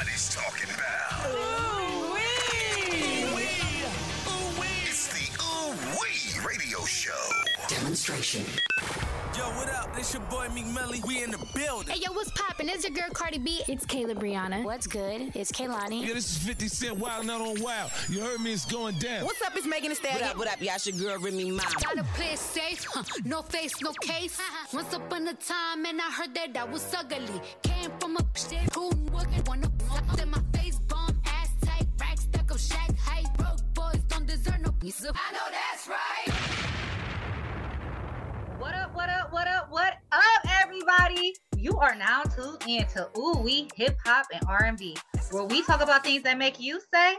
Everybody's talking about. Ooh wee! It's the Ooh Wee Radio Show. Demonstration. Yo, what up? This your boy Meek Melly. We in the building. Hey yo, what's poppin'? It's your girl Cardi B. It's Kayla Brianna. What's good? It's Kaylani. Yeah, this is 50 Cent Wild Not on Wild. You heard me, it's going down. What's up? It's Megan Thee Stallion. What up, what up? Y'all your girl Remy Ma. Gotta play it safe, huh? no face, no case. Once upon a time, and I heard that I was ugly. Came from a shit who wouldn't wanna I know that's right. What up, what up, what up, what up, everybody? You are now tuned in to Ooh We Hip Hop and R&B, where we talk about things that make you say,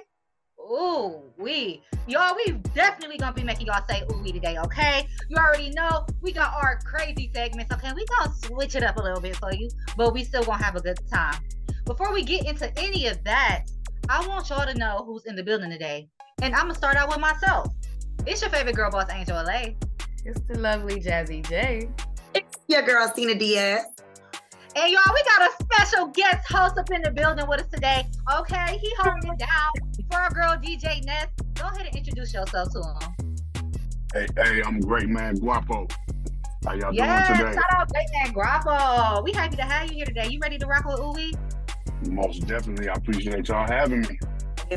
Ooh we. Y'all, we definitely gonna be making y'all say Ooh we today, okay? You already know we got our crazy segments, okay? We gonna switch it up a little bit for you, but we still gonna have a good time. Before we get into any of that, I want y'all to know who's in the building today, and I'm gonna start out with myself. It's your favorite girl boss, Angel LA. It's the lovely Jazzy J. It's your girl, Cena Diaz. And y'all, we got a special guest host up in the building with us today. Okay, he holding it down for our girl DJ Ness. Go ahead and introduce yourself to him. Hey, hey, I'm great man Guapo. How y'all Yes, doing today? shout out Great Man Guapo. We happy to have you here today. You ready to rock with Uwe? Most definitely, I appreciate y'all having me.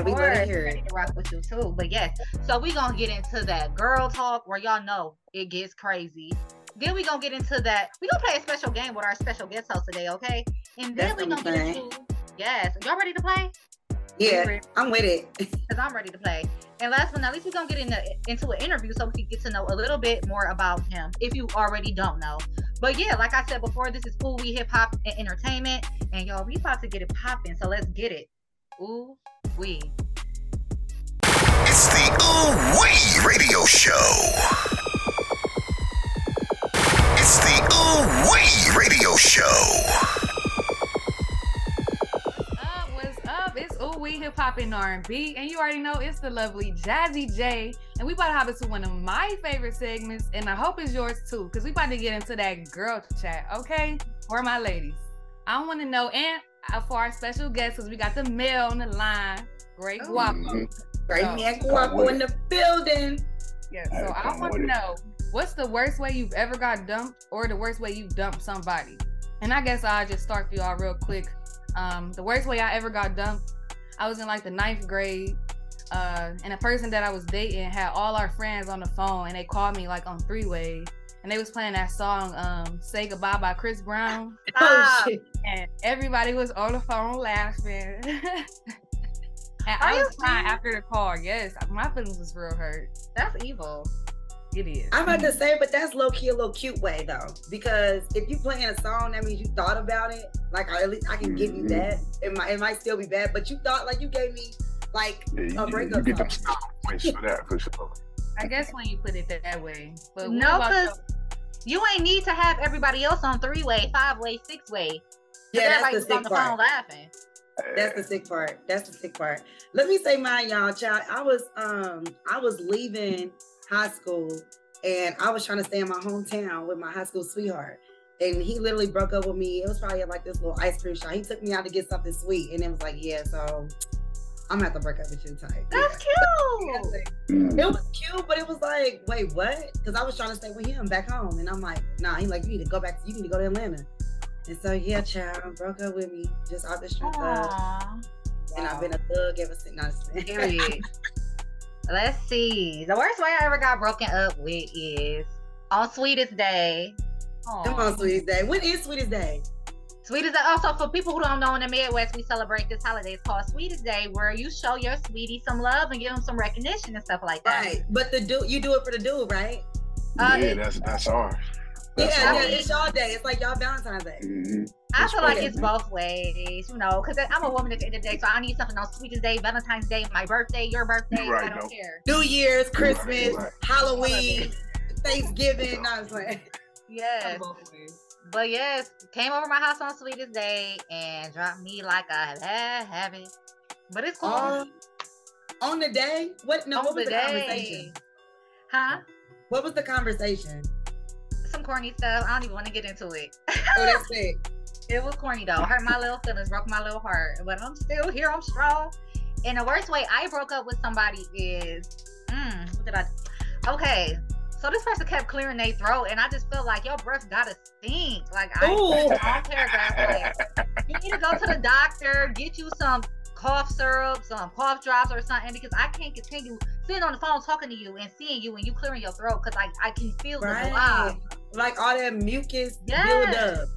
We want to hear it. to rock with you too. But yes, so we gonna get into that girl talk where y'all know it gets crazy. Then we gonna get into that. We gonna play a special game with our special guest host today, okay? And then That's we gonna get into yes. Y'all ready to play? Yeah, I'm with it. because I'm ready to play. And last but not least, we're gonna get into into an interview so we can get to know a little bit more about him if you already don't know. But yeah, like I said before, this is Ooh We Hip Hop and Entertainment, and y'all, we about to get it popping. So let's get it. Ooh Wee. It's the Ooh Wee Radio Show. It's the Ooh Wee Radio Show. What's up? What's up? It's Ooh We Hip Hop and R&B, and you already know it's the lovely Jazzy J, and we about to hop into one of my favorite segments, and I hope it's yours too, because we about to get into that girl chat, okay? Where are my ladies? I want to know, and for our special guest, because we got the male on the line, Great Oh. Guapo. Mhm. Great Oh. man Guapo in the building. Yeah, so I come want to know what's the worst way you've ever got dumped, or the worst way you dumped somebody. And I guess I'll just start for y'all real quick. Um, the worst way I ever got dumped, I was in like the ninth grade, uh, and the person that I was dating had all our friends on the phone, and they called me like on three way, and they was playing that song um, "Say Goodbye" by Chris Brown, Oh Stop. shit. and everybody was on the phone laughing. and Are I was crying after the call. Yes, my feelings was real hurt. That's evil. It is. I'm about to say, but that's low key a little cute way though, because if you playing a song, that means you thought about it. Like, at least I can give you Mhm. that. It might, it might still be bad, but you thought like you gave me like Yeah, you, a you, you breakup get them song. style points for that for sure. I guess when you put it that way. But No, about because you ain't need to have everybody else on three way, five way, six way. Yeah, that's everybody the was on the phone laughing. That's the sick part. That's the sick part. Let me say mine, y'all. Child, I was um I was leaving high school and I was trying to stay in my hometown with my high school sweetheart. And he literally broke up with me. It was probably at like this little ice cream shop. He took me out to get something sweet, and it was like, yeah, so I'm gonna have to break up with you type. That's Yeah. cute. It was cute, but it was like, wait, what? Because I was trying to stay with him back home, and I'm like, nah. He's like, you need to go back. You need to go to Atlanta. And so yeah, child broke up with me just off the strength of, Aw. and I've been a thug ever since. No, just kidding. Period. Let's see. The worst way I ever got broken up with is on Sweetest Day. Come on, Sweetest Day. When is Sweetest Day? Sweetest Day. Also, for people who don't know, in the Midwest, we celebrate this holiday. It's called Sweetest Day, where you show your sweetie some love and give them some recognition and stuff like that. Right. But the dude, you do it for the dude, right? Uh, yeah, it- that's that's ours. Yeah, That's yeah, ours. it's y'all day. It's like y'all Valentine's Day. Mhm. I feel like it's both ways, you know, because I'm a woman at the end of the day, so I need something on Sweetest Day, Valentine's Day, my birthday, your birthday. Right, I don't though. care. New Year's, Christmas, right. Halloween, Thanksgiving. No, I was like, Yes. But yes, came over my house on Sweetest Day and dropped me like a bad habit. But it's cool. on, on the day. What? No, On what was the the, day. conversation? Huh? What was the conversation? Some corny stuff. I don't even want to get into it. Oh, that's it. It was corny though. Hurt my little feelings, broke my little heart. But I'm still here. I'm strong. And the worst way I broke up with somebody is, mm, what did I? Okay, so this person kept clearing their throat, and I just felt like your breath gotta stink. Like I long paragraph. Like, you need to go to the doctor, get you some cough syrup, some cough drops, or something, because I can't continue sitting on the phone talking to you and seeing you and you clearing your throat because I I can feel the Right. Blob. Like all that mucus Yes. build up.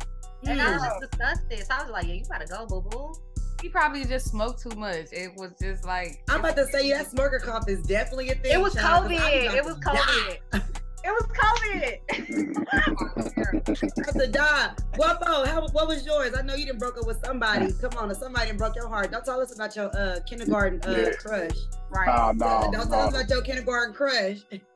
And I was Mm. just disgusted. So I was like, yeah, you gotta go, boo boo. He probably just smoked too much. It was just like I'm about to say that smoker cough is definitely a thing. It was child, 'cause I'm COVID. about It to was die. COVID. It was COVID. About to die. Guapo, how, what was yours? I know you didn't broke up with somebody. Come on, if somebody done broke your heart. Don't tell us about your uh, kindergarten uh, crush. Right. Nah, nah, Don't tell us about your kindergarten crush.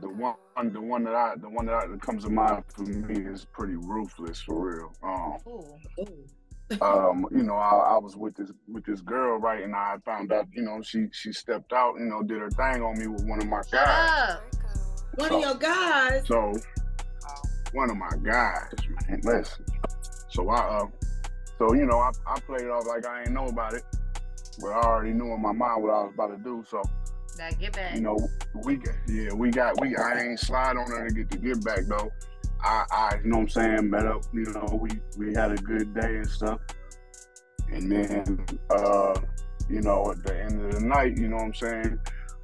The one, the one that I, the one that, I, that comes to mind for me is pretty ruthless for real. Um, Ooh. um, you know, I, I was with this with this girl, right, and I found out, you know, she she stepped out, you know, did her thing on me with one of my guys. One So- of your guys. So, one of my guys, man, listen. So I, uh, so you know, I, I played it off like I ain't know about it, but I already knew in my mind what I was about to do. So, That get back. you know, we got, yeah, we got, we, I ain't slide on her to get the get back though. I, I, you know what I'm saying, met up, you know, we, we had a good day and stuff. And then, uh, you know, at the end of the night, you know what I'm saying,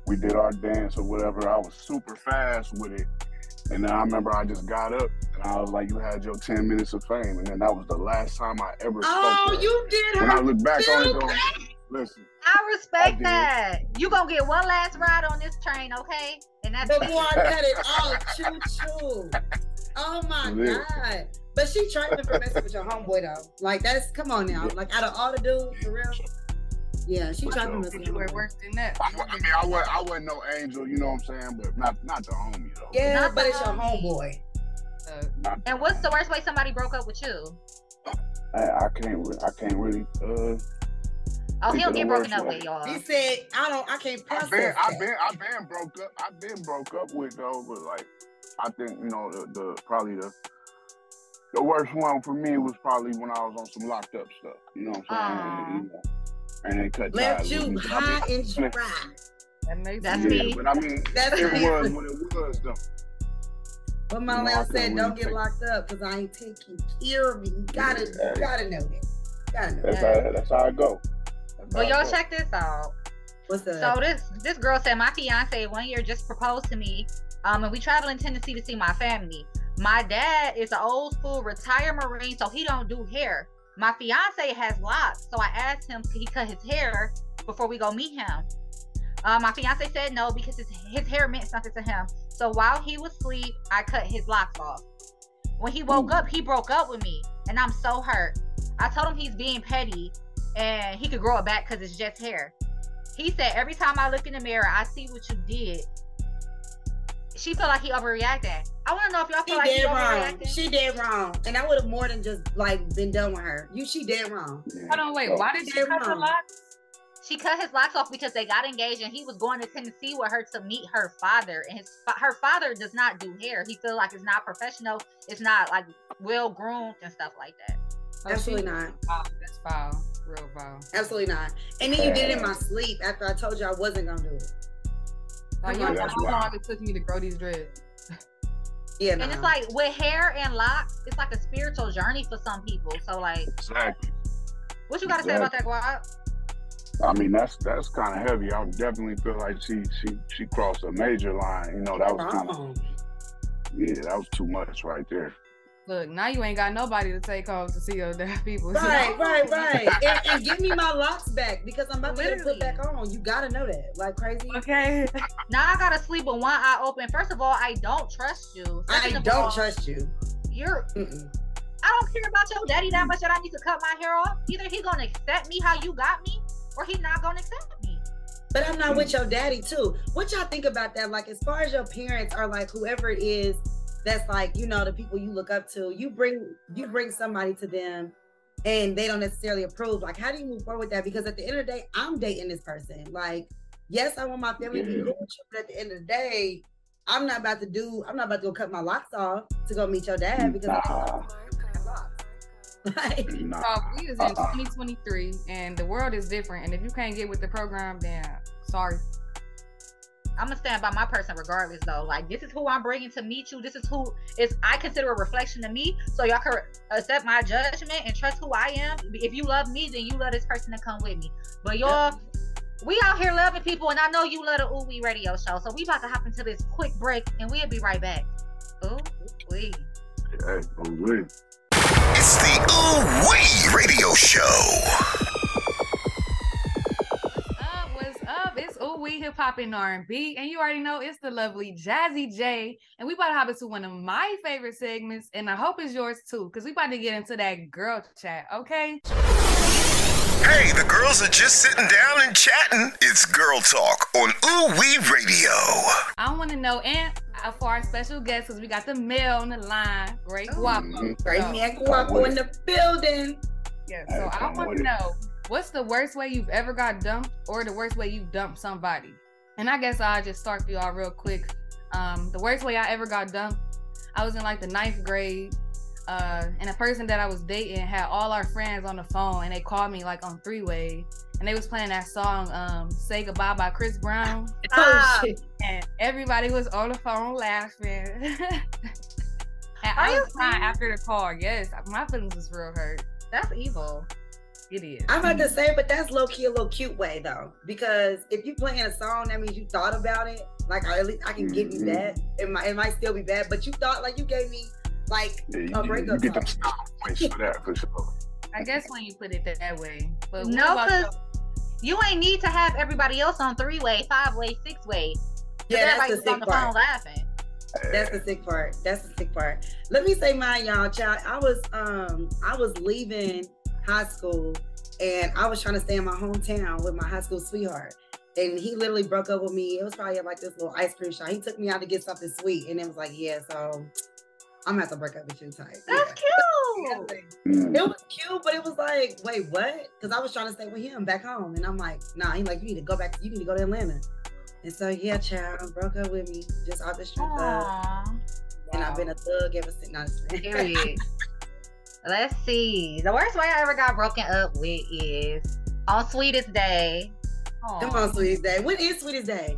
we did our dance or whatever. I was super fast with it. And then I remember I just got up and I was like, you had your 10 minutes of fame. And then that was the last time I ever spoke Oh, to her. you did When I look back on it though, listen, I I respect did. that. You gonna get one last ride on this train, okay? And that's Before I cut it off, choo choo. Oh my Yeah. god. But she tried to mess with your homeboy though. Like that's come on now. Yeah. Like out of all the dudes, for real. Yeah, she tried to So- mess with you your homeboy. worse than that. I, I mean, I wasn't, I wasn't no angel, you know what I'm saying? But not, not the homie though. Yeah, Not but it's your homeboy. Uh, And what's the worst way somebody broke up with you? I, I can't, re- I can't really. Uh, Oh, he'll get broken up with y'all. He said, I don't I can't process I've been, I've been, I've been broke up. I've been broke up with though, but like, I think you know the, the probably the the worst one for me was probably when I was on some locked up stuff. You know what I'm saying? And, you know, and they cut Left ties with you me. I high mean, and dry. that makes That's yeah, me. but I mean, That's it me. was what it was though. But my You know, I man couldn't said, don't really get take- locked up because I ain't taking care of you. You gotta, you gotta know that. Gotta know That's that. how, that's how I go. Well, y'all check this out. What's the So this this girl said my fiance one year just proposed to me, um, and we travel in Tennessee to see my family. My dad is an old school retired Marine, so he don't do hair. My fiance has locks, so I asked him could he cut his hair before we go meet him. Uh, my fiance said no because his his hair meant something to him. So while he was asleep, I cut his locks off. When he woke up, he broke up with me, and I'm so hurt. I told him he's being petty, and he could grow it back because it's just hair. He said every time I look in the mirror, I see what you did. She felt like he overreacted. I want to know if y'all She feel like he did wrong. She did wrong. And I would have more than just like been done with her. You she did wrong. Yeah. Hold on, wait. Why did she They're cut the wrong. locks? She cut his locks off because they got engaged, and he was going to Tennessee with her to meet her father. And his her father does not do hair. He feel like it's not professional. It's not like well groomed and stuff like that. Oh, Absolutely not. Foul. That's foul. Real foul. Absolutely not. And then you did it in my sleep after I told you I wasn't gonna do it. Like, you know how long it took me to grow these dreads? Yeah, And it's like with hair and locks, it's like a spiritual journey for some people. So like, Exactly. what you got to say about that, Guap? I mean, that's that's kind of heavy. I definitely feel like she she she crossed a major line. You know, that was kind of yeah, that was too much right there. Look, now you ain't got nobody to take home to see your dead people. Right, right, right. And, and give me my locks back because I'm about to put back on. You gotta know that. Like crazy. Okay. Now I gotta sleep with one eye open. First of all, I don't trust you. I Second of don't all, trust you. You're. Mm-mm. I don't care about your daddy that much that I need to cut my hair off. Either he gonna accept me how you got me, or he not gonna accept me. But I'm not with mm. your daddy too. What y'all think about that? Like, as far as your parents are like whoever it is that's like, you know, the people you look up to, you bring you bring somebody to them and they don't necessarily approve. Like, how do you move forward with that? Because at the end of the day, I'm dating this person. Like, yes, I want my family to be cool with you, but at the end of the day, I'm not about to do, I'm not about to go cut my locks off to go meet your dad because I Nah. don't have locks. Like, Nah. Oh, we is in Uh-uh. 2023 and the world is different. And if you can't get with the program, then sorry. I'm gonna stand by my person regardless, though. Like this is who I'm bringing to meet you. This is who is I consider a reflection of me. So y'all can accept my judgment and trust who I am. If you love me, then you love this person to come with me. But y'all, we out here loving people, and I know you love the Ooh Wee Radio Show. So we about to hop into this quick break, and we'll be right back. Ooh wee. Hey, ooh, wee. It's the Ooh Wee Radio Show. Up? We Hip Hop and R&B, and you already know it's the lovely Jazzy J, and we about to hop into one of my favorite segments, and I hope it's yours too, because we about to get into that girl chat, okay? Hey, the girls are just sitting down and chatting. It's Girl Talk on Ooh Wee Radio. I want to know, and uh, for our special guest, because we got the male on the line, Great Guapo. Great So- man Guapo in the building. Yeah, so I come want with to it. Know what's the worst way you've ever got dumped or the worst way you dumped somebody? And I guess I'll just start for y'all real quick. Um, the worst way I ever got dumped, I was in like the ninth grade, uh, and a person that I was dating had all our friends on the phone and they called me like on three way and they was playing that song, um, Say Goodbye by Chris Brown. Ah. Oh shit. And everybody was on the phone laughing. and Are I was crying after the call. Yes, my feelings was real hurt. That's evil. It is. I'm about to say, but that's low key a little cute way though, because if you playing a song, that means you thought about it. Like, at least I can give you Mhm. that. It might, it might still be bad, but you thought like you gave me like Yeah, you, a you, breakup you get them song. style points for that for sure. I guess when you put it that, that way. But No, about because you ain't need to have everybody else on three way, five way, six way. Yeah, that's the was on sick the phone part. laughing. That's the sick part. That's the sick part. Let me say mine, y'all. Child, I was um I was leaving high school and I was trying to stay in my hometown with my high school sweetheart. And he literally broke up with me. It was probably like this little ice cream shop. He took me out to get something sweet and it was like, yeah, so I'm gonna have to break up with you type. That's Yeah. cute. It was cute, but it was like, wait, what? Because I was trying to stay with him back home, and I'm like, nah. He like, you need to go back. You need to go to Atlanta. And so yeah, child broke up with me just off the strength of, Aw. and I've been a thug ever since. No, I'm just playing. Period. Let's see. The worst way I ever got broken up with is on Sweetest Day. Come on, Sweetest Day. When is Sweetest Day?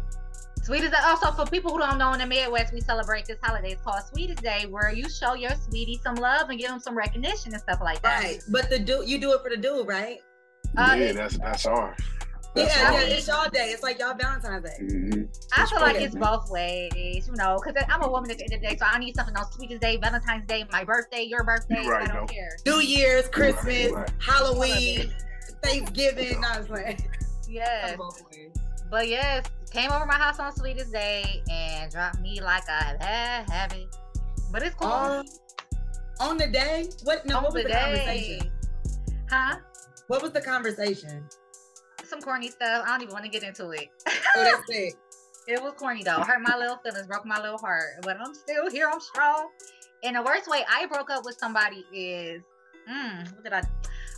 Sweetest Day. Also, for people who don't know, in the Midwest, we celebrate this holiday. It's called Sweetest Day, where you show your sweetie some love and give them some recognition and stuff like that. Right. But the dude, you do it for the dude, right? Uh, yeah, that's that's ours. That's yeah, yeah, it's y'all day. It's like y'all Valentine's Day. Mhm. I It's feel like funny. it's both ways, you know, because I'm a woman at the end of the day, so I need something on Sweetest Day, Valentine's Day, my birthday, your birthday. Right, I don't though. care. New Year's, Christmas, right. Halloween, Thanksgiving. No, I was like, Yes. But yes, came over my house on Sweetest Day and dropped me like a bad habit. But it's cool. on, on the day. What? No, on what was the the, day. conversation? Huh? What was the conversation? Some corny stuff. I don't even want to get into it. Oh, it. It was corny though. Hurt my little feelings, broke my little heart. But I'm still here. I'm strong. And the worst way I broke up with somebody is, mm, what did I?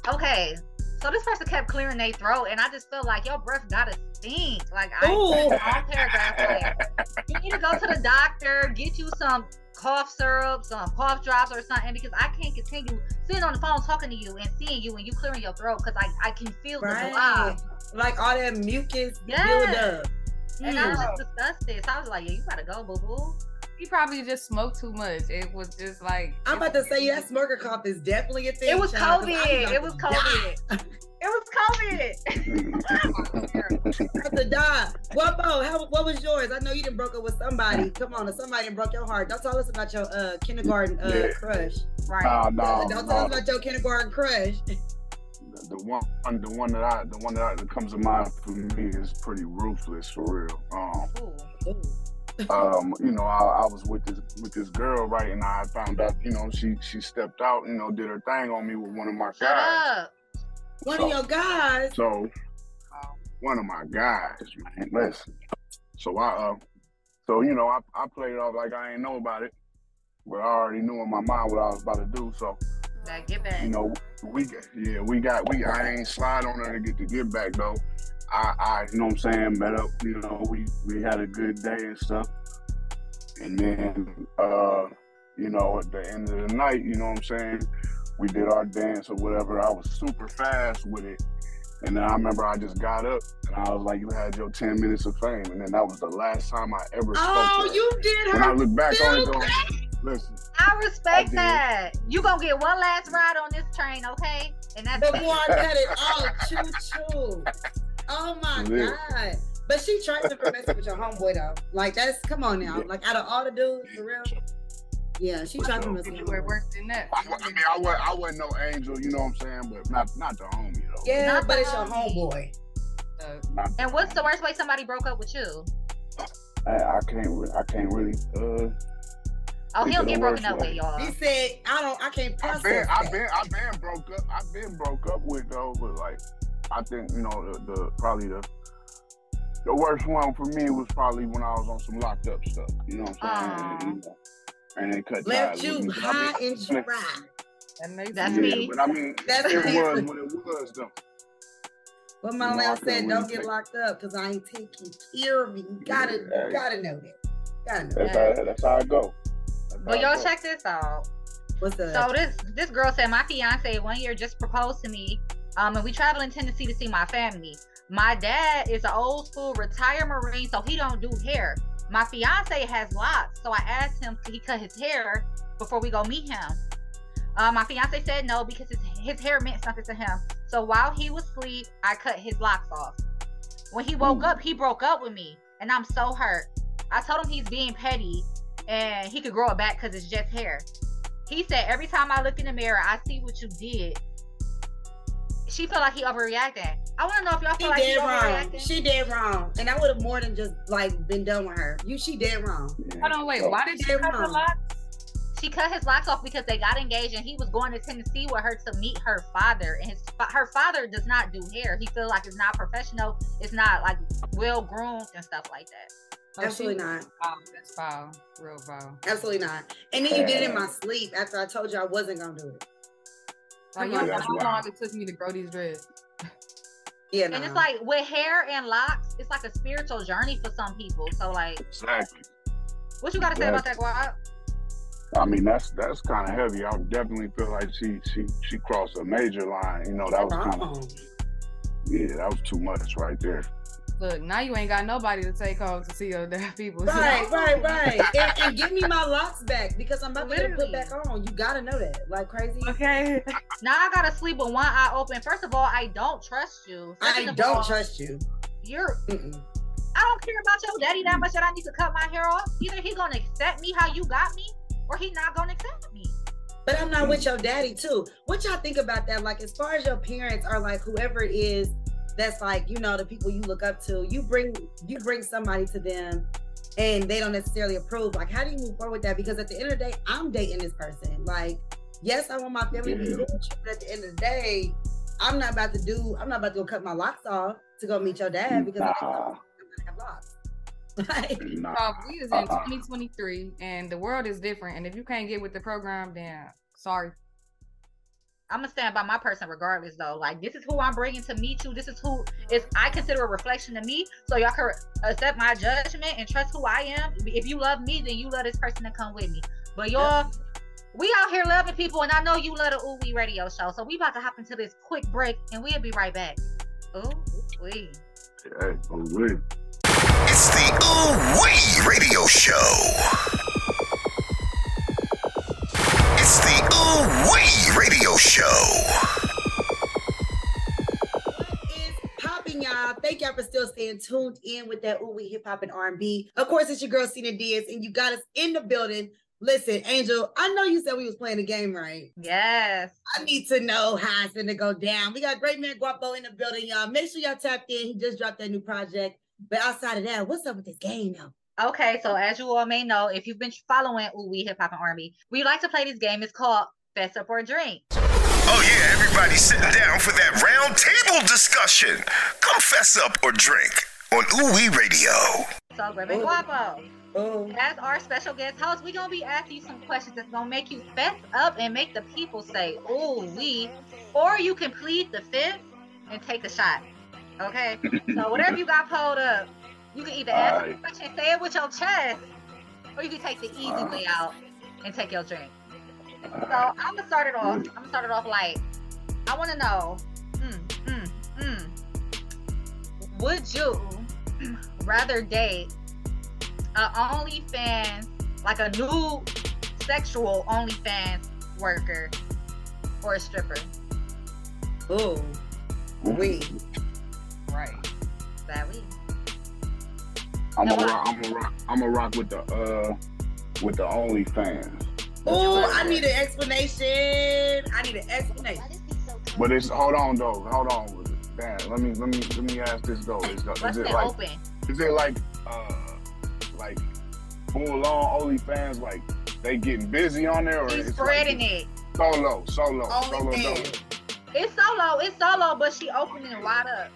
Okay, so this person kept clearing their throat, and I just feel like your breath gotta stink. Like I Ooh. long paragraph. Like, you need to go to the doctor, get you some cough syrup, some cough drops, or something, because I can't continue sitting on the phone talking to you and seeing you and you clearing your throat because I I can feel the Right. blob. Like all that mucus Yes. build up. And I was Mm. just disgusted. So I was like, yeah, you gotta go, boo boo. He probably just smoked too much. It was just like I'm about to say that smoker cough is definitely a thing. It was child, 'cause I'm COVID. It was COVID. It was COVID. I'm about to die. Guapo? How, what was yours? I know you didn't broke up with somebody. Come on, somebody done broke your heart. Don't tell us about your uh, kindergarten uh, Yeah. crush. right. Nah, nah, Don't nah. tell us about your kindergarten crush. the, one the one that I the one that, I, that comes to mind for me is pretty ruthless for real. Um, Ooh. um, you know, I, I was with this with this girl, right, and I found out, you know, she she stepped out, you know, did her thing on me with one of my Shut guys. up. One of your guys. So one of my guys, man, listen. So I uh so you know, I, I played it off like I ain't know about it. But I already knew in my mind what I was about to do. So, Now get back. you know, we got yeah, we got we I ain't slide on her to get the get back though. I, I you know what I'm saying, met up, you know, we we had a good day and stuff. And then uh, you know, at the end of the night, you know what I'm saying, we did our dance or whatever. I was super fast with it. And then I remember I just got up and I was like, "You had your ten minutes of fame," and then that was the last time I ever spoke Oh, to her. you did her. When I look back on it, though, bad. Listen, I I respect did. that. You gonna get one last ride on this train, okay? And that's Before I cut it off, choo choo. Oh my Yeah. god. But she tried to mess with your homeboy though. Like that's come on now. Yeah. Like out of all the dudes, for real. Yeah, she tried to mess with You your homeboy. worse than that. I, I mean, I was I wasn't no angel, you know what I'm saying, but not not the homie though. Yeah, Not but it's your homeboy. Uh, And what's the worst way somebody broke up with you? I, I can't I can't really. Uh, Oh, he'll get broken up with y'all. He said, I don't I can't I've been I've been I've been broke up. I've been broke up with though, but like I think you know the, the probably the the worst one for me was probably when I was on some locked up stuff. You know what I'm saying? And, you know, and they cut Left ties you with me, I high mean, and dry. that makes That's sense. yeah, me. but I mean, That's it me. was what it was though. What my You know, I said, don't get take- locked up because I ain't taking care of you. You gotta, Yeah. you gotta know that. Gotta know. That's That. how that's how I go. That's But y'all check this out. What's up? So this this girl said my fiance one year just proposed to me. Um, and we traveled in Tennessee to see my family. My dad is an old school retired Marine, so he don't do hair. My fiance has locks, so I asked him could he cut his hair before we go meet him. Uh, my fiance said no because his, his hair meant something to him. So while he was asleep, I cut his locks off. When he woke up, he broke up with me, and I'm so hurt. I told him he's being petty and he could grow it back because it's just hair. He said every time I look in the mirror, I see what you did. She felt like he overreacted. I want to know if y'all She feel like he did wrong. She did wrong, and I would have more than just like been done with her. You, she did wrong. Hold on, wait. Why did she cut wrong. locks? She cut his locks off because they got engaged, and he was going to Tennessee with her to meet her father. And his her father does not do hair. He feels like it's not professional. It's not like well groomed and stuff like that. Oh, Absolutely not. Foul. That's foul. Real foul. Absolutely not. And then you did it in my sleep after I told you I wasn't gonna do it. Like, Come you know how wild. long it took me to grow these dreads. Yeah, And it's like with hair and locks, it's like a spiritual journey for some people. So like, Exactly. what you got to say about that, Guap? I mean, that's that's kind of heavy. I definitely feel like she she she crossed a major line. You know, that was too, wrong. yeah, that was too much right there. Look, now you ain't got nobody to take home to see your damn people. Right, right, right. and, and give me my locks back because I'm about to put back on. You gotta know that. Like crazy. Okay. Now I gotta sleep with one eye open. First of all, I don't trust you. I Second of don't all, trust you. You're. Mm-mm. I don't care about your daddy that much that I need to cut my hair off. Either he gonna accept me how you got me, or he not gonna accept me. But I'm not with your daddy too. What y'all think about that? Like, as far as your parents are like whoever it is that's like, you know, the people you look up to, you bring you bring somebody to them and they don't necessarily approve. Like, how do you move forward with that? Because at the end of the day, I'm dating this person. Like, yes, I want my family to be with you, but at the end of the day, I'm not about to do, I'm not about to go cut my locks off to go meet your dad because I Nah. I'm gonna have locks. Like, Nah. So we is in Uh-uh. 2023 and the world is different. And if you can't get with the program, then sorry. I'm gonna stand by my person regardless, though. Like this is who I'm bringing to meet you. This is who is I consider a reflection of me. So y'all can accept my judgment and trust who I am. If you love me, then you love this person to come with me. But y'all, we out here loving people, and I know you love the Ooh Wee Radio Show. So we about to hop into this quick break, and we'll be right back. Ooh wee. Hey, really? It's the Ooh Wee Radio Show. Show. What is popping, y'all? Thank y'all for still staying tuned in with that Ooh We Hip Hop and R&B. Of course, it's your girl Cena Diaz, and you got us in the building. Listen, Angel, I know you said we was playing a game, right? Yes. I need to know how it's gonna go down. We got great man Guapo in the building, y'all. Make sure y'all tapped in. He just dropped that new project. But outside of that, what's up with this game, though? Okay, so as you all may know, if you've been following Ooh Wee Hip Hop and R&B, we like to play this game. It's called Fess Up or Drink. Oh, yeah, everybody sitting down for that round table discussion. Come fess up or drink on Ooh Wee Radio. So, Reverend Ooh. Guapo, Oh, as our special guest host, we're gonna be asking you some questions that's gonna make you fess up and make the people say, "Ooh, we," or you can plead the fifth and take a shot. Okay, so whatever you got pulled up, you can either ask the Alright. question, say it with your chest, or you can take the easy Alright. way out and take your drink. So I'm gonna start it off. I'm gonna start it off like I want to know. Mm, mm, mm. Would you rather date a OnlyFans, like a new sexual OnlyFans worker, or a stripper? Ooh, we. Right. That we. I'm Now a what? rock. I'm a rock. I'm a rock with the uh with the OnlyFans. Ooh, I need an explanation. I need an explanation. But it's hold on though. Hold on. Damn. Let me let me let me ask this though. Is, is it it like open? is it like uh like full on OnlyFans like they getting busy on there or She's it's spreading like it. solo solo solo OnlyFans. though? It's solo. It's solo, but she opening it wide up.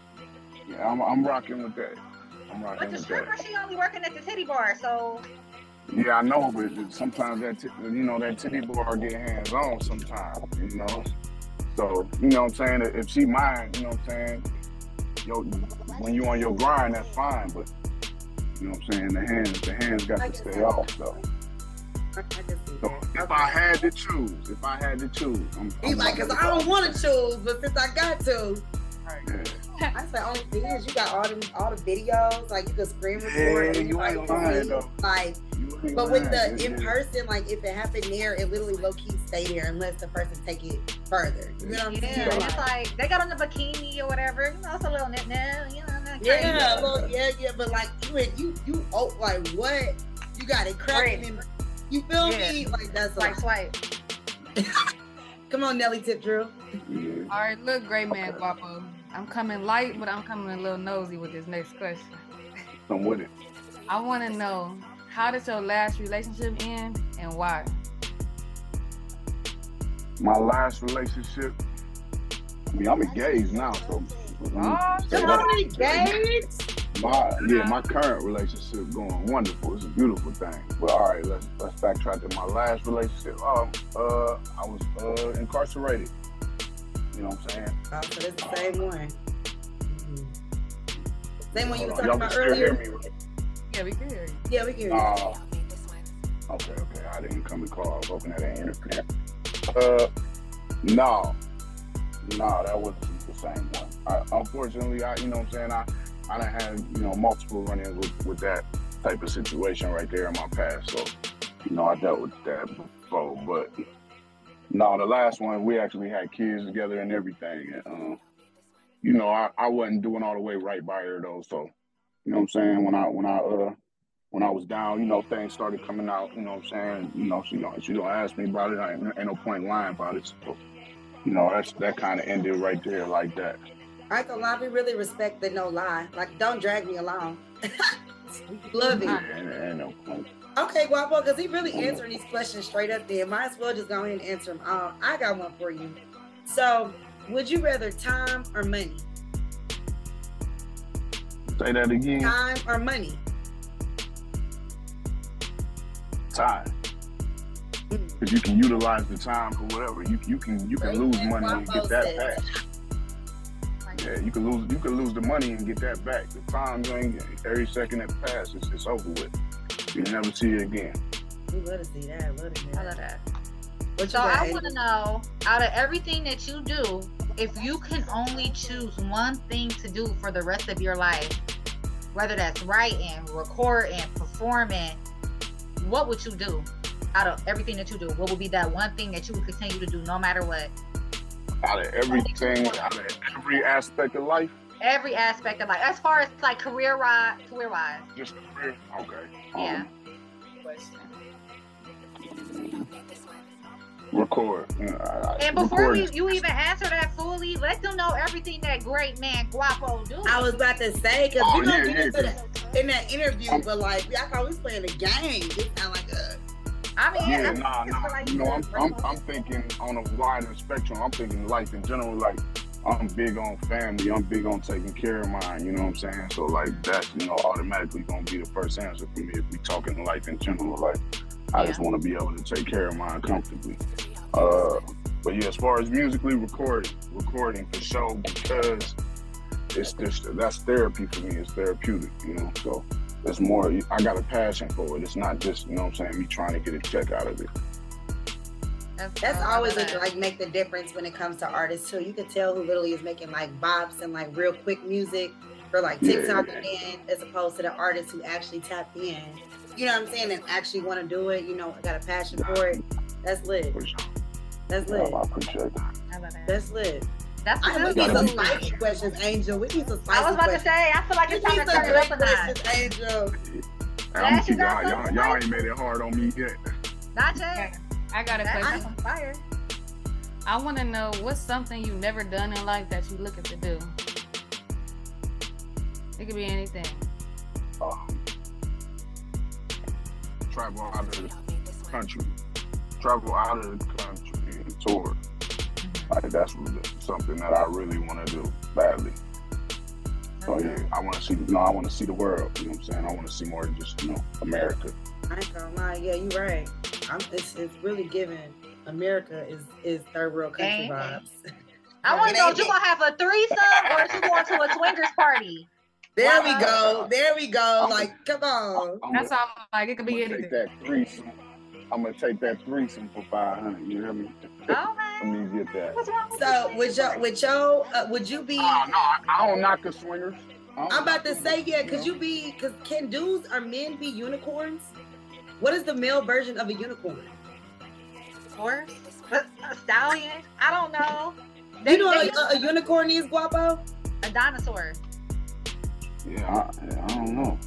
Yeah, I'm I'm rocking with that. I'm rocking But the stripper, that. she only working at the titty bar, so Yeah, I know, but sometimes that t- you know that titty bar get hands on sometimes, you know. So you know what I'm saying. If she mind, you know what I'm saying. Yo, when you on your grind, that's fine, but you know what I'm saying. The hands, the hands got to stay off though. I, I can see So if I had to choose, if I had to choose, I'm, He's I'm like, cause I don't want to choose, but since I got to, that. I said oh, OnlyFans. You got all them, all the videos, like you could screen record. Yeah, you like, ain't lying, see, though. Like, but with lying. the in person, like if it happened there, it literally low key stay there unless the person take it further. You know what I'm yeah, saying? and it's like they got on the bikini or whatever. You know, it's a little nip nip. You know, not crazy. Yeah, well, yeah, yeah, but like you, ain't- you, you, oh, like what? You got it cracking. and- You feel Yeah. me? Like that's Like like. swipe. Come on, Nelly Tip Drill. Yeah. All right, look, great man, Guapo. I'm coming light, but I'm coming a little nosy with this next question. I'm with it. I want to know how did your last relationship end and why? My last relationship. I mean, I'm engaged now, so. Oh, so Come on, engaged. My yeah, my current relationship going wonderful. It's a beautiful thing. But all right, let's let's backtrack to my last relationship. Um, uh, I was uh incarcerated. You know what I'm saying? Oh, so it's the same one. Mhm. Same one you Hold were on, talking y'all about can hear earlier. me, right? Yeah, we can hear you. Yeah, we can hear you. Uh, okay, okay. I didn't come to call. I was hoping that ain't interfere. Uh, no, no, that wasn't the same one. I, unfortunately, I, you know what I'm saying. I, I done had, you know, multiple run-ins with, with that type of situation right there in my past. So, you know, I dealt with that before. But no, the last one, we actually had kids together and everything. And, um, you know, I, I wasn't doing all the way right by her though. So, you know what I'm saying? When I, when I, uh, when I was down, you know, things started coming out, you know what I'm saying? You know, she don't, she don't ask me about it. I ain't, ain't no point lying about it. So, you know, that's, that kind of ended right there like that. I gonna lie, we really respect the no lie. Like, don't drag me along. Love it. Ain't, ain't no point. Okay, Guapo, because he really answering these questions straight up there. Might as well just go ahead and answer them. I got one for you. So, would you rather time or money? Say that again. Time or money? Time. Mm. Because you can utilize the time for whatever. You, you can you can lose money and get that back. Yeah, you can lose you can lose the money and get that back. The time ain't every second that passes, it's over with. You never see it again. We love to see that. Love to hear I love that. What you So got, I want to know, out of everything that you do, if you can only choose one thing to do for the rest of your life, whether that's writing, recording, performing, what would you do? Out of everything that you do, what would be that one thing that you would continue to do no matter what? Out of everything, out of every aspect of life, Every aspect of life, as far as like career wise, career wise. just career. Okay. Um, Yeah. record. Yeah, I- I- And before we, record. you even answer that fully, let them know everything that great man Guapo do. I was about to say because Oh, we gonna yeah, get yeah, into yeah. that in that interview, but like I thought we was playing a game. It sound like a I mean, Yeah, I nah, nah. like You know, I'm, I'm. I'm thinking on a wider spectrum. I'm thinking life in general. Like, I'm big on family. I'm big on taking care of mine. You know what I'm saying? So, like, that's, you know, automatically going to be the first answer for me if we talking life in general. Like, I just want to be able to take care of mine comfortably. Uh, but yeah, as far as musically recording, recording for show because it's just that's therapy for me. It's therapeutic, you know. So it's more. I got a passion for it. It's not just you know what I'm saying. Me trying to get a check out of it. That's I love always that. what, like make the difference when it comes to artists too. You can tell who literally is making like bops and like real quick music for like TikTok yeah. again, as opposed to the artists who actually tap in. You know what I'm saying? And actually want to do it. You know, got a passion for it. That's lit. For sure. That's Yeah, lit. I appreciate that. I love that. That's lit. That's I, we good. need gotta some be- spicy questions, Angel. We need some spicy I was about to say, I feel like We it's time to turn it up a notch. Angel. Hey, I'm she y'all, y'all, y'all ain't made it hard on me yet. Not yet. I got a That's question. on fire. I want to know what's something you've never done in life that you're looking to do. It could be anything. Travel out of the country, travel out of the country and tour. Mm-hmm. Like that's really something that I really want to do badly. Oh, so yeah, I want to see. You know, I want to see the world. You know what I'm saying? I want to see more than just you know America. I ain't gonna lie. Yeah, you right. I'm, it's, it's really giving. America is is third world country Dang. vibes. I want to know ain't if you it. gonna have a threesome or if you going to a swingers party. There we go. There we go. Like, come on. I'm That's gonna, all I'm like. It could I'm be gonna anything. take that threesome. I'm gonna take that threesome for five hundred. You hear me? Let Okay. me get that. What's wrong with So you? with your with your uh, would you be? Oh, no, I, I don't knock the swingers. I don't I'm about to say yeah. Could you be? Cause can dudes or men be unicorns? What is the male version of a unicorn? Horse? A, a stallion? I don't know. you know they- what a, a unicorn is, Guapo? a dinosaur. Yeah, I, I don't know.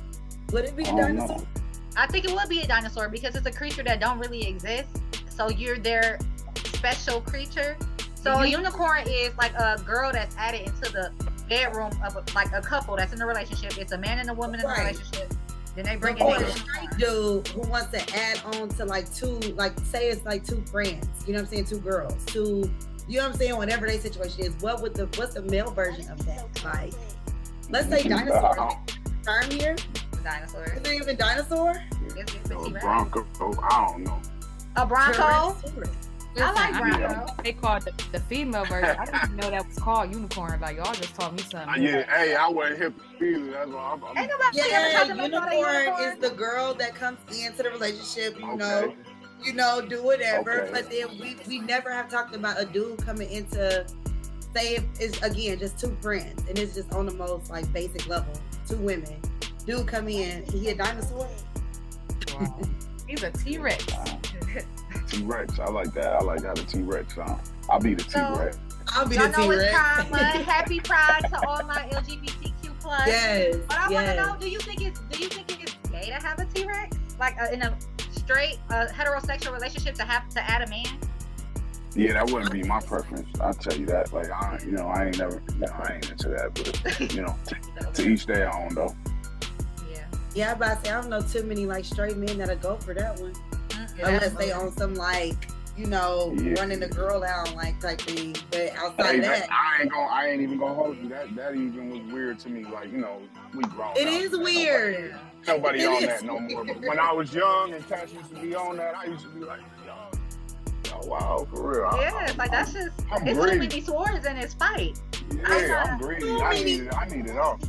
Would it be I a dinosaur? know. I think it would be a dinosaur because it's a creature that don't really exist. So you're their special creature. So a Mhm. unicorn is like a girl that's added into the bedroom of a, like a couple that's in a relationship. It's a man and a woman in a relationship. Then they bring Or in a a straight dude who wants to add on to like two, like say it's like two friends. You know what I'm saying? Two girls, two. You know what I'm saying? Whatever their situation is, what would the what's the male version of that? Like, let's say dinosaur. Term here. dinosaur. Is it even dinosaur? It's, it's a A T-Rex. Bronco, I don't know. A bronco. Tyrannosaurus. I like Listen, I Bronco. They called the, the female version. I didn't even know that was called unicorn. Like y'all just taught me Uh, something. yeah, hey, I wasn't hip either. That's all. I'm, I'm, Ain't nobody ever Yeah, talking about a unicorn unicorn. is the girl that comes into the relationship. You okay. know, you know, do whatever. Okay. But then we we never have talked about a dude coming into say if it's again just two friends and it's just on the most like basic level, two women. Dude come in, he a dinosaur. Wow. He's a T Rex. T Rex. I like that. I like how the T Rex sound. I'll be the T So- Rex. I'll be Y'all the know T it's Rex. Pride Month. Happy Pride to all my LGBTQ plus. yes, But I want to yes. know: Do you think it's Do you think it's gay to have a T Rex, like uh, in a straight uh, heterosexual relationship, to have to add a man? Yeah, that wouldn't be my preference. I'll tell you that. Like, I, you know, I ain't never, you know, I ain't into that. But you know, to, to each their own, though. Yeah. Yeah, I'm about to say I don't know too many like straight men that'll go for that one. Unless they on some like, you know, Yeah. running the girl out like type thing. But outside Hey, that, that, I ain't gonna, I ain't even gonna hold you. That, that even was weird to me. Like, you know, we grown. it now. is Nobody- weird. Nobody It on is that no more. But when I was young and Cash used to be on that, I used to be like, yo, yo wow, for real. I- Yeah, it's like that's just I'm it's too greedy. many swords in this fight. Yeah, I'm greedy. I need it. I need it all.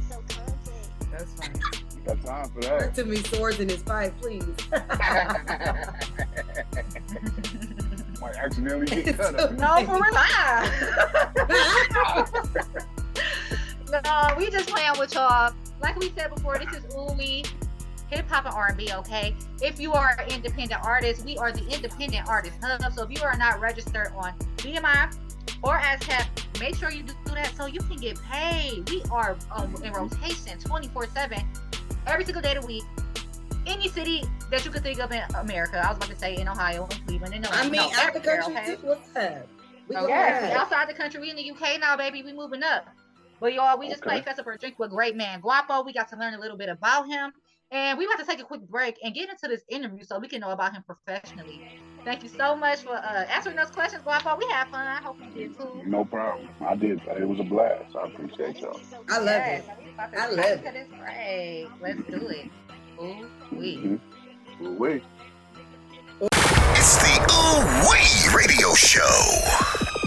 That's funny. Got time for that. Too many swords in his fight, please. Might accidentally get cut up. No, for real. no, we just playing with y'all. Like we said before, this is Ooh Wee, hip hop and R&B. Okay, if you are an independent artist, we are the Independent Artist Hub. So if you are not registered on BMI or ASCAP, make sure you do that so you can get paid. We are um, in rotation 24/7, every single day of the week. Any city that you could think of in America, I was about to say in Ohio, in Cleveland, and no, I mean, no, out the country okay? What's up? We Yes, outside the country. We in the UK now, baby. We moving up. But y'all, we just Okay. played Fess Up or Drink with great man Guapo. We got to learn a little bit about him. And we about to take a quick break and get into this interview so we can know about him professionally. Thank you so much for uh, answering those questions, Guapo. We had fun. I hope you did too. No problem. I did. It was a blast. I appreciate y'all. I love Yes, it. we about to I love into this break. Let's do it. Ooh, we. Mhm. Wait. It's the Ooh Wee Radio Show.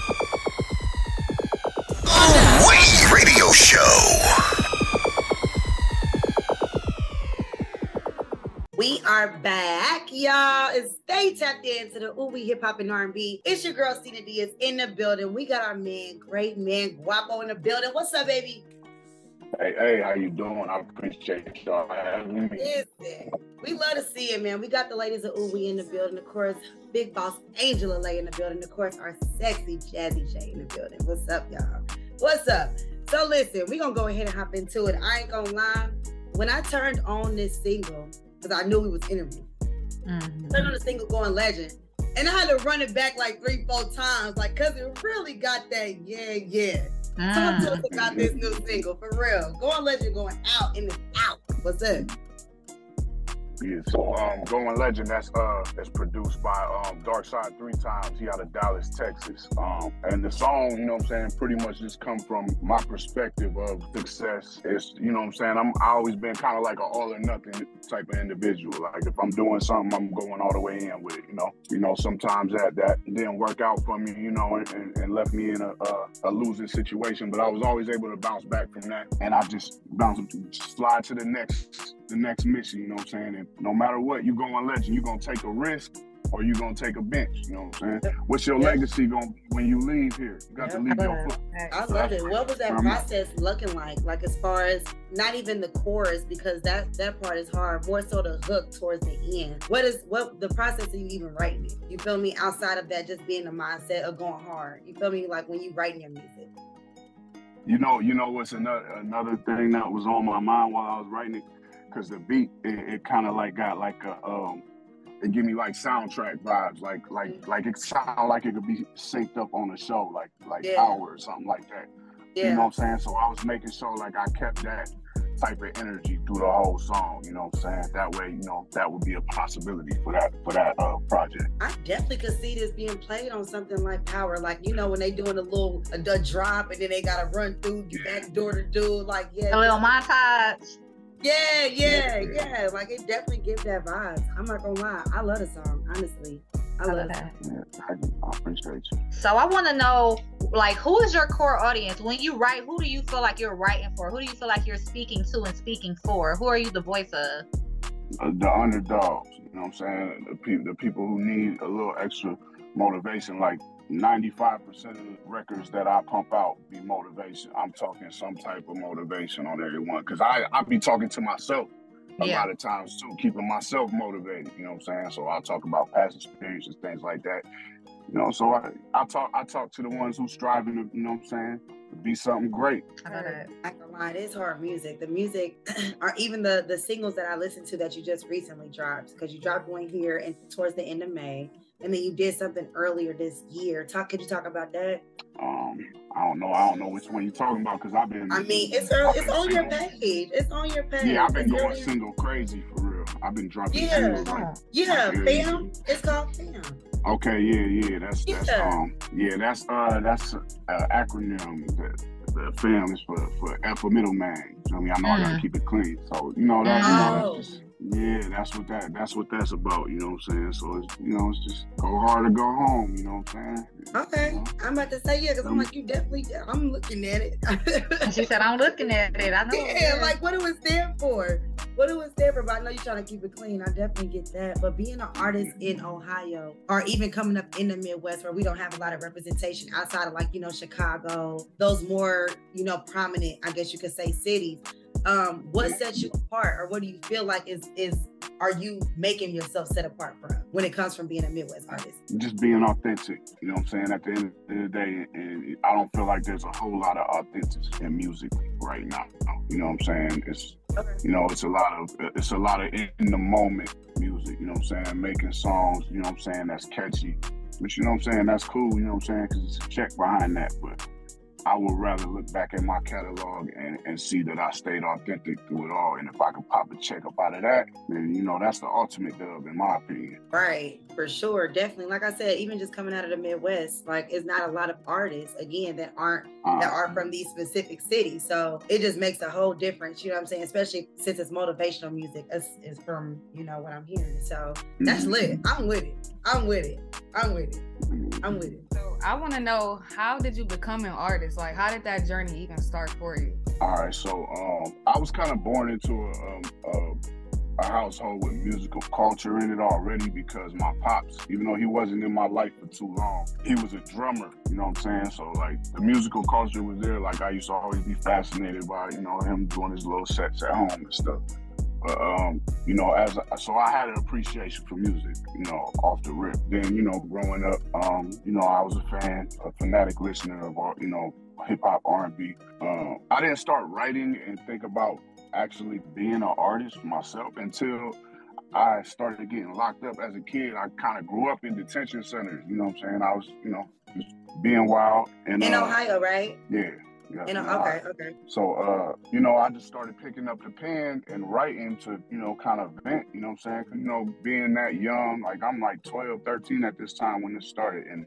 Are back, y'all. And stay tapped into the Ooh Hip Hop and R&B. It's your girl Cena Diaz in the building. We got our man, great man, Guapo in the building. What's up, baby? Hey, hey, how you doing? I appreciate y'all having me. Listen, we love to see it, man. We got the ladies of Ooh We in the building. Of course, Big Boss Angela Lay in the building. Of course, our sexy Jazzy J in the building. What's up, y'all? What's up? So listen, we gonna go ahead and hop into it. I ain't gonna lie. When I turned on this single, because I knew he was interviewing, Mhm. turned on the single going legend. And I had to run it back like three, four times, like, cause it really got that, yeah, yeah. Talk to us about this new single, for real. Going legend, going out, and it's out. What's up? Yeah, so um, Going Legend, that's uh, that's produced by um, Dark Side three times. He out of Dallas, Texas. Um, and the song, you know what I'm saying, pretty much just come from my perspective of success. It's, you know what I'm saying, I'm I always been kind of like an all or nothing type of individual. Like if I'm doing something, I'm going all the way in with it. You know, you know, sometimes that that didn't work out for me, you know, and, and, and left me in a, a a losing situation. But I was always able to bounce back from that, and I just bounce slide to the next the next mission. You know what I'm saying? And no matter what, you go on legend, You're gonna take a risk or you're gonna take a bench. You know what I'm saying? What's your Yeah. legacy gonna be when you leave here? You got to leave your foot. I love it. What was that Um, process looking like? Like as far as not even the chorus, because that that part is hard. More so the hook towards the end. What is what the process of you even writing it? You feel me? Outside of that, just being the mindset of going hard. You feel me? Like when you writing your music. You know, you know what's another another thing that was on my mind while I was writing it, because the beat it, it kind of like got like a um, it give me like soundtrack vibes, like like like it sound like it could be synced up on a show, like like Yeah. Power or something like that. Yeah. You know what I'm saying? So I was making sure like I kept that type of energy through the whole song. You know what I'm saying? That way, you know, that would be a possibility for that for that uh, project. I definitely could see this being played on something like Power, like you know when they doing a little a, a drop and then they gotta run through the back door to do like yeah, A little montage. Yeah, yeah, yeah. Like it definitely gives that vibe. I'm not gonna lie, I love the song. Honestly, I, love that. it. Yeah, I, I appreciate you. So I want to know, like, who is your core audience? When you write, who do you feel like you're writing for? Who do you feel like you're speaking to and speaking for? Who are you the voice of? uh, the underdogs. You know what I'm saying? The, pe- the people who need a little extra motivation. Like 95% of the records that I pump out be motivation. I'm talking some type of motivation on everyone because I I be talking to myself a Yeah. lot of times too, keeping myself motivated. You know what I'm saying? So I'll talk about past experiences, things like that. You know, so I, I talk I talk to the ones who striving to, you know what I'm saying, to be something great. I love that. I can lie, it is hard music. The music, or even the the singles that I listened to that you just recently dropped, because you dropped one here and towards the end of May, and then you did something earlier this year. Talk, could you talk about that? Um, I don't know. I don't know which one you're talking about because I've been. I mean, it's early, it's on your page. It's on your page. Yeah, I've been It's going early- single crazy for real. I've been dropping Yeah. like Yeah, Yeah. fam. It's called fam. Okay, yeah, yeah, that's that's Yeah. um yeah, that's uh that's uh acronym. The, the film is for for F for middleman. You know I mean, I know I gotta Mm. keep it clean. So you know that's, you know, Oh. that's just, yeah, that's what that that's what that's about. You know what I'm saying? So it's you know it's just go hard or go home. You know what I'm saying? Okay, I'm about to say yeah, because I'm like you definitely. I'm looking at it. She said, I'm looking at it. I know. Yeah, like what do it stand for? What do it stand for? But I know you're trying to keep it clean. I definitely get that. But being an artist in Ohio, or even coming up in the Midwest, where we don't have a lot of representation outside of like you know Chicago, those more you know prominent, I guess you could say cities. Um, what sets you apart, or what do you feel like is is are you making yourself set apart from when it comes from being a Midwest artist? Just being authentic. You know what I'm saying? At the end of the day, and I don't feel like there's a whole lot of authenticity in music right now. You know what I'm saying? It's Okay. you know, it's a lot of it's a lot of in the moment music, you know what I'm saying? Making songs, you know what I'm saying, that's catchy. But you know what I'm saying, that's cool, you know what I'm saying, because it's a check behind that. But I would rather look back at my catalog and, and see that I stayed authentic through it all. And if I could pop a check up out of that, then you know that's the ultimate dub in my opinion. Right, for sure, definitely. Like I said, even just coming out of the Midwest, like it's not a lot of artists again that aren't that are from these specific cities. So it just makes a whole difference. You know what I'm saying? Especially since it's motivational music. It's from you know what I'm hearing. So that's mhm, lit. I'm with it. I'm with it. I'm with it. I'm with it. I want to know how did you become an artist? Like, how did that journey even start for you? All right, so um, I was kind of born into a, um, a a household with musical culture in it already because my pops, even though he wasn't in my life for too long, he was a drummer. You know what I'm saying? So like the musical culture was there. Like I used to always be fascinated by you know him doing his little sets at home and stuff. But um, you know, as a, so I had an appreciation for music, you know, off the rip. Then you know, growing up, um, you know, I was a fan, a fanatic listener of all, you know, hip hop, R and B. Um, I didn't start writing and think about actually being an artist myself until I started getting locked up as a kid. I kind of grew up in detention centers. You know what I'm saying? I was, you know, just being wild. And, In uh, Ohio, right? Yeah. In, in okay, okay. So, uh, you know, I just started picking up the pen and writing to, you know, kind of vent, you know what I'm saying? you know, being that young, like I'm like 12, 13 at this time when this started. And,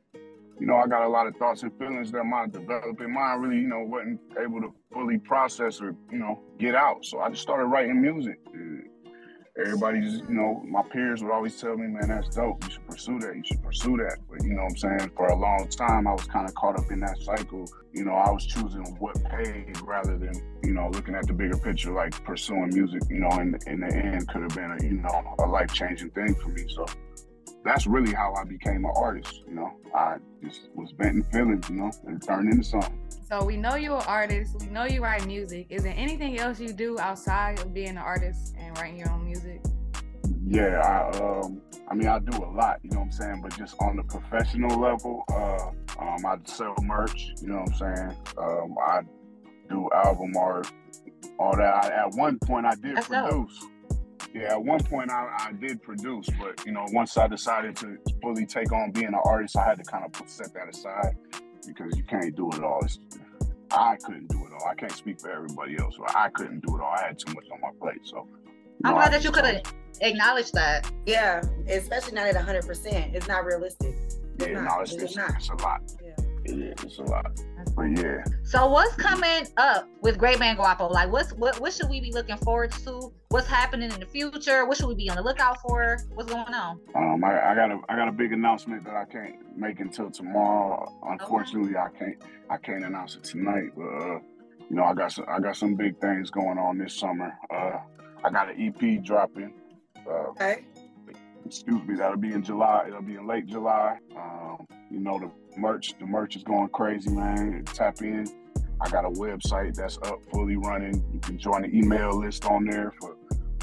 you know, I got a lot of thoughts and feelings that my developing mind really, you know, wasn't able to fully process or, you know, get out. So I just started writing music. And everybody just, you know, my peers would always tell me, man, that's dope. You should pursue that. You should pursue that. But, you know what I'm saying? For a long time, I was kind of caught up in that cycle. You know, I was choosing what paid rather than, you know, looking at the bigger picture, like pursuing music, you know, in, in the end could have been a, you know, a life changing thing for me. So that's really how I became an artist. You know, I just was venting feelings, you know, and turned into something. So we know you're an artist. We know you write music. Is there anything else you do outside of being an artist and writing your own music? Yeah, I um I mean I do a lot, you know what I'm saying, but just on the professional level, uh um I sell merch, you know what I'm saying? Um I do album art, all that. I, at one point I did That's dope. produce. Yeah, at one point I, I did produce, but you know, once I decided to fully take on being an artist, I had to kind of put, set that aside because you can't do it all. It's, I couldn't do it all. I can't speak for everybody else, but I couldn't do it all. I had too much on my plate. So I'm glad that you could have acknowledged that. Yeah, especially not at 100%. It's not realistic. It's Yeah, not. no, it's, It's it's, not. it's a lot. Yeah. It is. It's a lot. But yeah, So what's coming up with Great Man Guapo? Like what's what what should we be looking forward to? What's happening in the future? What should we be on the lookout for? What's going on? um, I, I got a I got a big announcement that I can't make until tomorrow. Unfortunately, I can't I can't announce it tonight. But uh, you know, I got some I got some big things going on this summer. Uh, I got an EP dropping. Uh, Okay. Excuse me, that'll be in July. It'll be in late July. Um, you know, the merch, the merch is going crazy, man. Tap in. I got a website that's up, fully running. You can join the email list on there for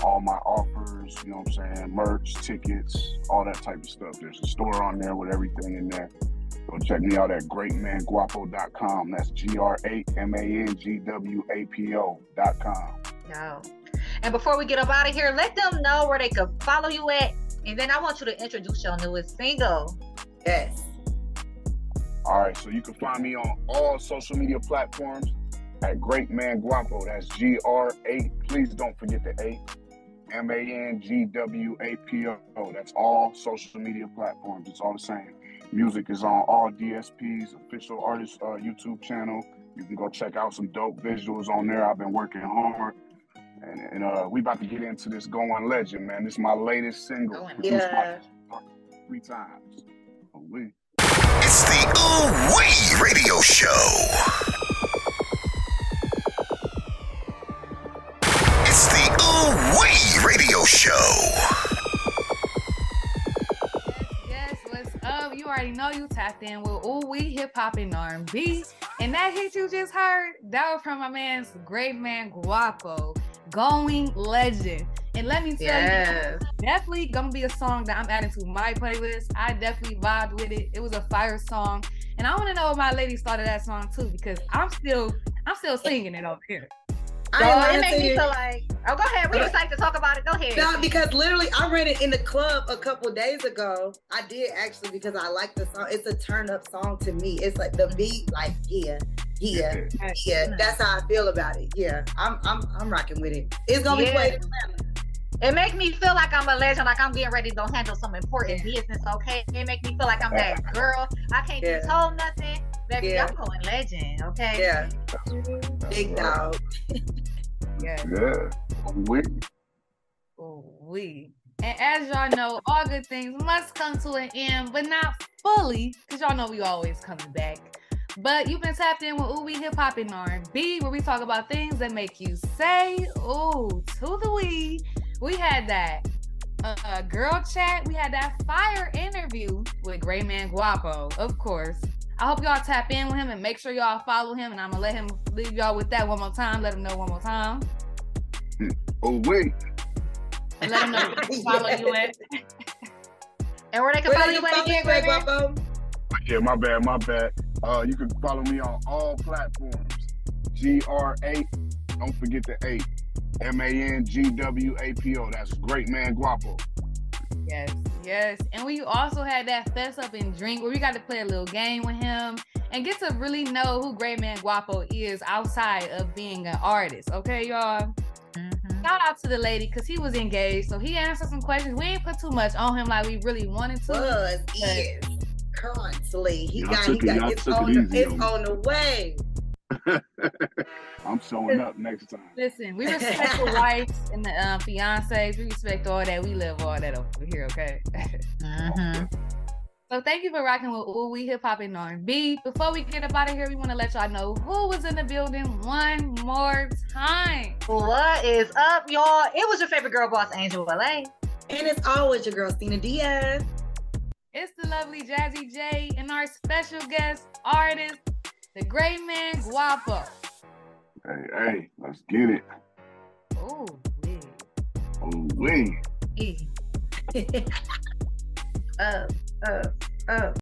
all my offers, you know what I'm saying? Merch, tickets, all that type of stuff. There's a store on there with everything in there. Go check me out at greatmanguapo.com. That's G R A M A N G W A P O.com. No. And before we get up out of here, let them know where they can follow you at. And then I want you to introduce your newest single. Yes. All right, so you can find me on all social media platforms at Great Man Guapo. That's G R A. Please don't forget the A. M A N G W A P O. That's all social media platforms. It's all the same. Music is on all DSPs, official artist uh, YouTube channel. You can go check out some dope visuals on there. I've been working hard. And, and uh, we about to get into this Going Legend, man. This is my latest single. Going produced by Yeah. three times. Oh, we. It's the Ooh Wee Radio Show. It's the Ooh Wee Radio Show. Yes, what's up? You already know you tapped in with Ooh Wee Hip Hop and R&B. And that hit you just heard, that was from my man's great man Guapo, Going Legend. And let me tell Yes. you, definitely gonna be a song that I'm adding to my playlist. I definitely vibed with it. It was a fire song. And I want to know if my lady started that song too, because I'm still I'm still singing it over here. I So ain't it lying makes me feel like, oh, go ahead. We excited to talk about it. Go ahead. No, because literally, I read it in the club a couple days ago. I did actually because I like the song. It's a turn up song to me. It's like the beat, like yeah, yeah, yeah. That's how I feel about it. Yeah, I'm I'm I'm rocking with it. It's gonna Yeah. be played in Atlanta. It make me feel like I'm a legend, like I'm getting ready to go handle some important business. Okay, it make me feel like I'm that girl. I can't Yeah. be told nothing, baby. Yeah. I'm going legend. Okay. Yeah, big dog. Yeah. Yeah. We. We. And as y'all know, all good things must come to an end, but not fully, because y'all know we always coming back. But you've been tapped in with Ooh Wee Hip Hop and R&B, where we talk about things that make you say, ooh, to the we. we had that uh, girl chat. We had that fire interview with Gray Man Guapo, of course. I hope y'all tap in with him and make sure y'all follow him. And I'm gonna let him leave y'all with that one more time. Let him know one more time. Oh wait. And let him know where to follow you at. And where they can Where follow they you at follow again, you, Greg Gray Guapo? Yeah, my bad, my bad. Uh, you can follow me on all platforms. G R A. Don't forget the A. M A N G W A P O. That's Great Man Guapo. Yes, yes. And we also had that fess up and drink where we got to play a little game with him and get to really know who Great Man Guapo is outside of being an artist. Okay, y'all. Mhm. Shout out to the lady because he was engaged, so he answered some questions. We ain't put too much on him like we really wanted to. Was is currently. He Y'all got he took it- got it's took it on the, easy it's on on the way. I'm showing up next time. Listen, we respect the wives and the uh, fiancés. We respect all that. We live all that over here, okay? Mhm. So thank you for rocking with Ooh Wee Hip Hop and R&B. Before we get up out of here, we want to let y'all know who was in the building one more time. What is up, y'all? It was your favorite girl boss, Angel LA. And it's always your girl, Stina Diaz. It's the lovely Jazzy J and our special guest artist, the great man Guapo. Hey, hey, let's get it. Ooh, yeah. Oh wait. E. uh, uh, uh.